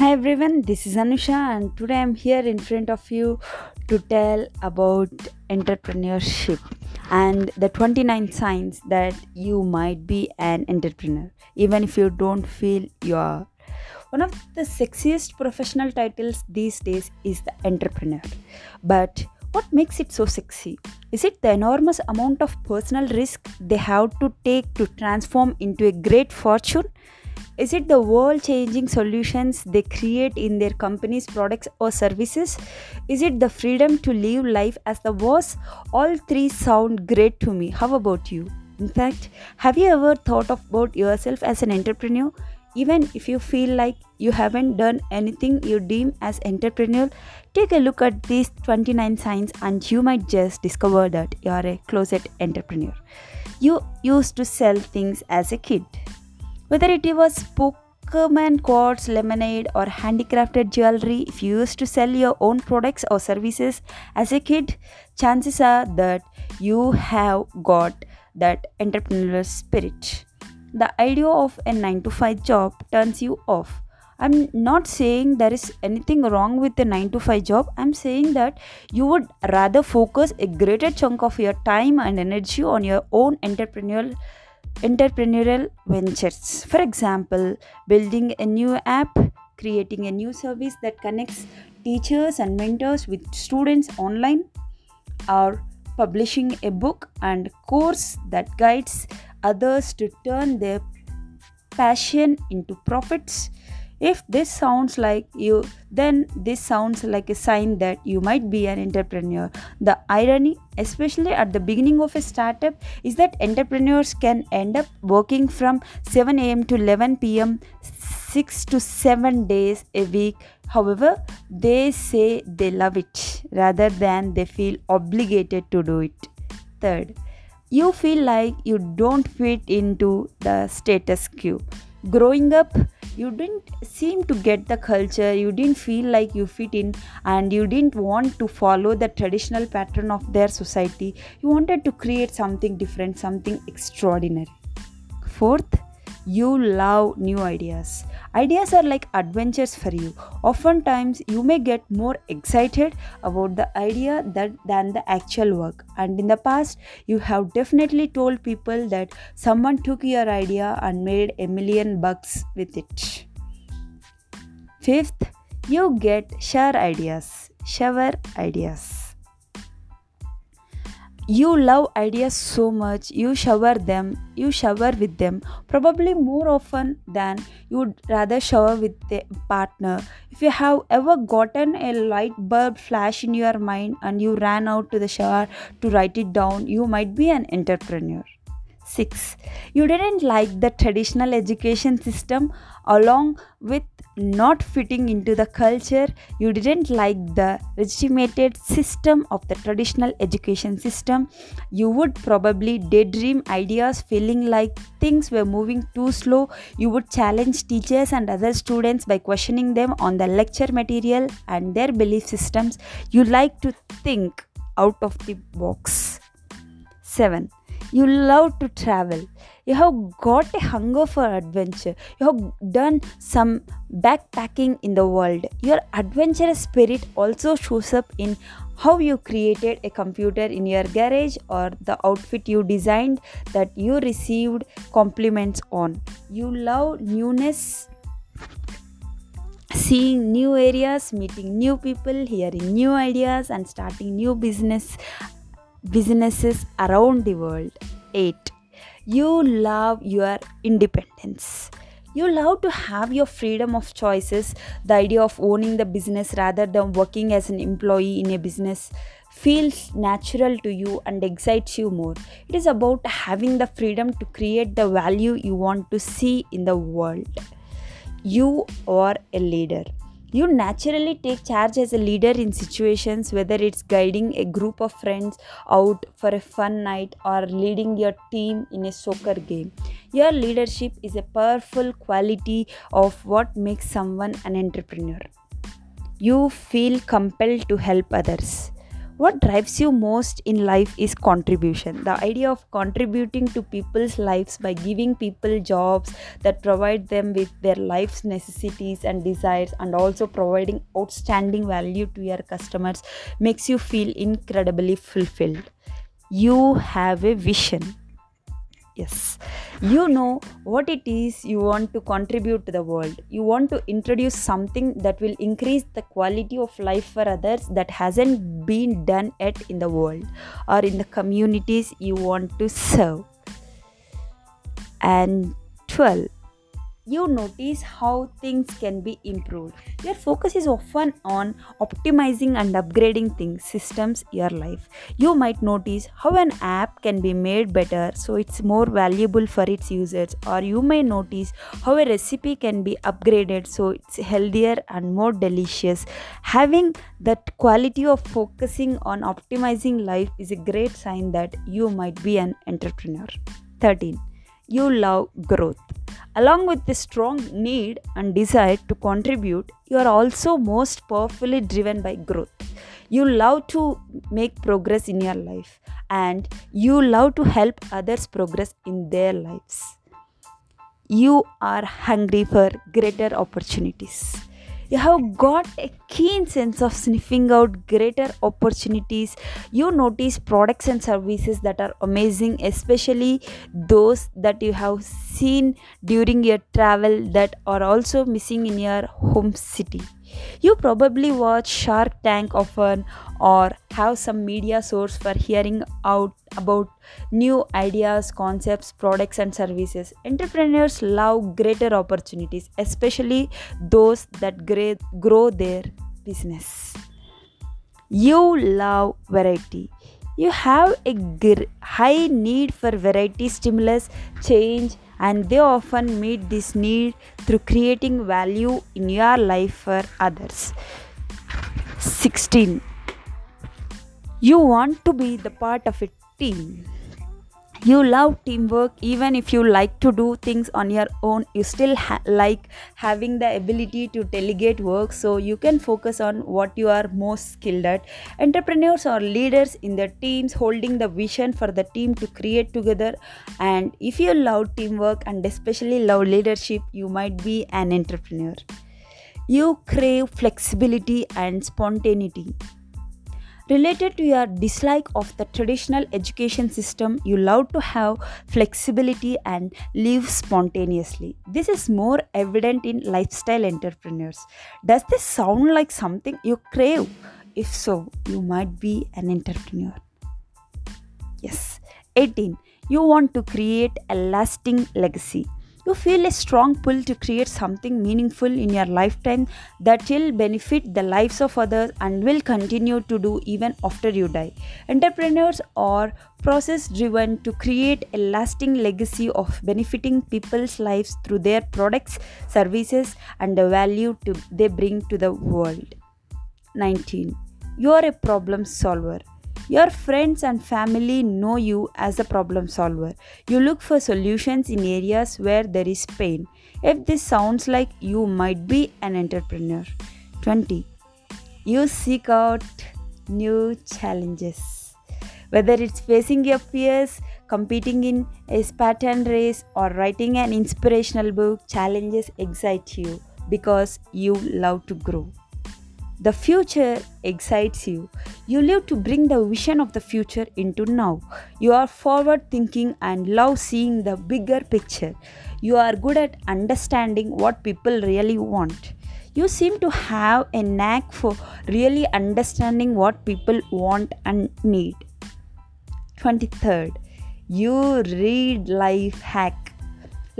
Hi everyone, this is Anusha, and today I'm here in front of you to tell about entrepreneurship and the 29 signs that you might be an entrepreneur, even if you don't feel you are. One of the sexiest professional titles these days is the entrepreneur. But what makes it so sexy? Is it the enormous amount of personal risk they have to take to transform into a great fortune? Is it the world changing solutions they create in their companies, products or services? Is it the freedom to live life as the boss? All three sound great to me. How about you? In fact, have you ever thought about yourself as an entrepreneur? Even if you feel like you haven't done anything you deem as entrepreneurial, take a look at these 29 signs and you might just discover that you are a closet entrepreneur. You used to sell things as a kid whether it was Pokemon cards, lemonade, or handicrafted jewelry, if you used to sell your own products or services as a kid, chances are that you have got that entrepreneurial spirit. The idea of a 9 to 5 job turns you off. I'm not saying there is anything wrong with a 9 to 5 job. I'm saying that you would rather focus a greater chunk of your time and energy on your own entrepreneurial entrepreneurial ventures. For example, building a new app, creating a new service that connects teachers and mentors with students online, or publishing a book and course that guides others to turn their passion into profits if this sounds like you, then this sounds like a sign that you might be an entrepreneur. The irony, especially at the beginning of a startup, is that entrepreneurs can end up working from 7 am to 11 pm, 6 to 7 days a week. However, they say they love it rather than they feel obligated to do it. Third, you feel like you don't fit into the status quo. Growing up, you didn't seem to get the culture you didn't feel like you fit in and you didn't want to follow the traditional pattern of their society. You wanted to create something different something extraordinary. Fourth you love new ideas. Ideas are like adventures for you. Oftentimes you may get more excited about the idea that than the actual work. And in the past you have definitely told people that someone took your idea and made a million bucks with it. Fifth you get share ideas. Shower ideas you love ideas so much you shower them you shower with them. Probably more often than you would rather shower with the partner. If you have ever gotten a light bulb flash in your mind and you ran out to the shower to write it down you might be an entrepreneur 6 you didn't like the traditional education system along with not fitting into the culture. You didn't like the legitimated system of the traditional education system. You would probably daydream ideas feeling like things were moving too slow. You would challenge teachers and other students by questioning them on the lecture material and their belief systems. You like to think out of the box. 7 you love to travel. You have got a hunger for adventure. You have done some backpacking in the world. Your adventurous spirit also shows up in how you created a computer in your garage or the outfit you designed that you received compliments on. You love newness seeing new areas meeting new people hearing new ideas and starting new business businesses around the world. 8 you love your independence. You love to have your freedom of choices the idea of owning the business rather than working as an employee in a business feels natural to you and excites you more. It is about having the freedom to create the value you want to see in the world. You are a leader you naturally take charge as a leader in situations, whether it's guiding a group of friends out for a fun night or leading your team in a soccer game. Your leadership is a powerful quality of what makes someone an entrepreneur. You feel compelled to help others. What drives you most in life is contribution. The idea of contributing to people's lives by giving people jobs that provide them with their life's necessities and desires and also providing outstanding value to your customers makes you feel incredibly fulfilled. You have a vision yes. You know what it is you want to contribute to the world. You want to introduce something that will increase the quality of life for others that hasn't been done yet in the world or in the communities you want to serve. And 12 you notice how things can be improved. Your focus is often on optimizing and upgrading things, systems, your life. You might notice how an app can be made better so it's more valuable for its users, or you may notice how a recipe can be upgraded so it's healthier and more delicious. Having that quality of focusing on optimizing life is a great sign that you might be an entrepreneur. 13. You love growth Along with the strong need and desire to contribute, you are also most powerfully driven by growth. You love to make progress in your life and you love to help others progress in their lives. You are hungry for greater opportunities you have got a keen sense of sniffing out greater opportunities. You notice products and services that are amazing especially those that you have seen during your travel that are also missing in your home city you probably watch Shark Tank often or have some media source for hearing out about new ideas, concepts, products, and services. Entrepreneurs love greater opportunities, especially those that grow their business. You love variety. You have a high need for variety, stimulus, change, and they often meet this need through creating value in your life for others. 16. You want to be the part of a team you love teamwork even if you like to do things on your own you still ha- like having the ability to delegate work. So you can focus on what you are most skilled at. Entrepreneurs are leaders in their teams holding the vision for the team to create together. And if you love teamwork and especially love leadership you might be an entrepreneur. You crave flexibility and spontaneity Related to your dislike of the traditional education system, you love to have flexibility and live spontaneously. This is more evident in lifestyle entrepreneurs. Does this sound like something you crave? If so, you might be an entrepreneur. Yes. 18. You want to create a lasting legacy you feel a strong pull to create something meaningful in your lifetime that will benefit the lives of others and will continue to do even after you die. Entrepreneurs are process driven to create a lasting legacy of benefiting people's lives through their products, services, and the value to, they bring to the world. 19. You are a problem solver. Your friends and family know you as a problem solver. You look for solutions in areas where there is pain. If this sounds like you might be an entrepreneur. 20. You seek out new challenges. Whether it's facing your fears, competing in a Spartan race, or writing an inspirational book, challenges excite you because you love to grow. The future excites you. You live to bring the vision of the future into now. You are forward thinking and love seeing the bigger picture. You are good at understanding what people really want. You seem to have a knack for really understanding what people want and need. 23rd, you read life hack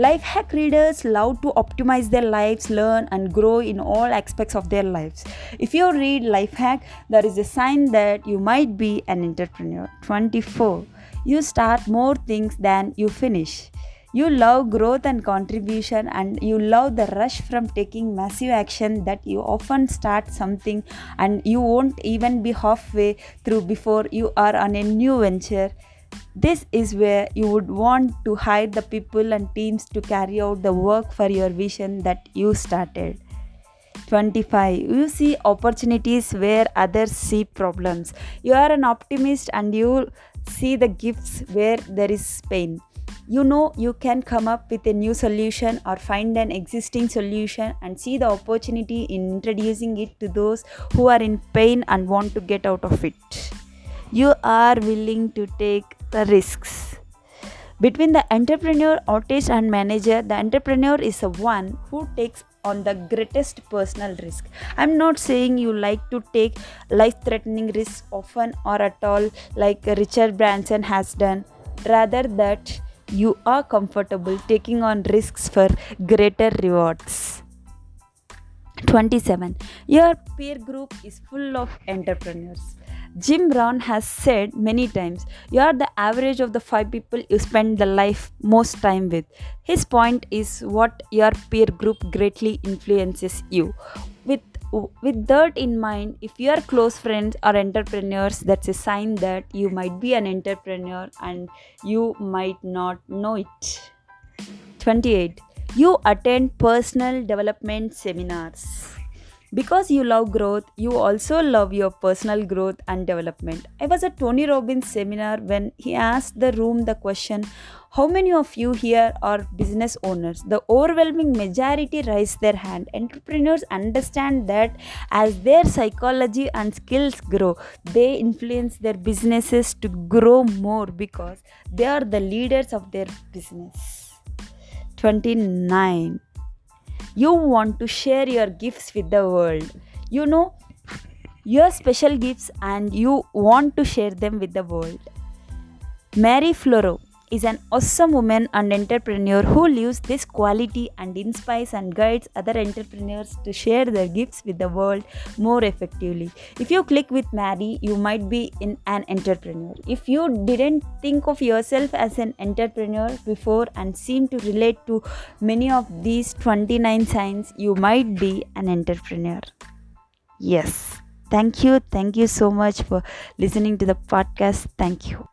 Life hack readers love to optimize their lives, learn, and grow in all aspects of their lives. If you read life hack, there is a sign that you might be an entrepreneur. 24. You start more things than you finish. You love growth and contribution, and you love the rush from taking massive action that you often start something and you won't even be halfway through before you are on a new venture. This is where you would want to hire the people and teams to carry out the work for your vision that you started. 25 you see opportunities where others see problems. You are an optimist and you see the gifts where there is pain. You know you can come up with a new solution or find an existing solution and see the opportunity in introducing it to those who are in pain and want to get out of it. You are willing to take the risks. Between the entrepreneur artist and manager the entrepreneur is the one who takes on the greatest personal risk. I'm not saying you like to take life threatening risks often or at all like richard branson has done. Rather that you are comfortable taking on risks for greater rewards. 27 your peer group is full of entrepreneurs Jim Rohn has said many times, you are the average of the five people you spend the life most time with. His point is what your peer group greatly influences you. With with that in mind, if your close friends are entrepreneurs, that's a sign that you might be an entrepreneur and you might not know it. 28. You attend personal development seminars because you love growth you also love your personal growth and development. I was at tony robbins seminar when he asked the room the question how many of you here are business owners? The overwhelming majority raise their hand. Entrepreneurs understand that as their psychology and skills grow they influence their businesses to grow more because they are the leaders of their business. 29 you want to share your gifts with the world. You know your special gifts and you want to share them with the world. Mary Forleo is an awesome woman and entrepreneur who lives this quality and inspires and guides other entrepreneurs to share their gifts with the world more effectively. If you click with Mary, you might be in an entrepreneur. If you didn't think of yourself as an entrepreneur before and seem to relate to many of these 29 signs, you might be an entrepreneur. Yes. Thank you. Thank you so much for listening to the podcast. Thank you.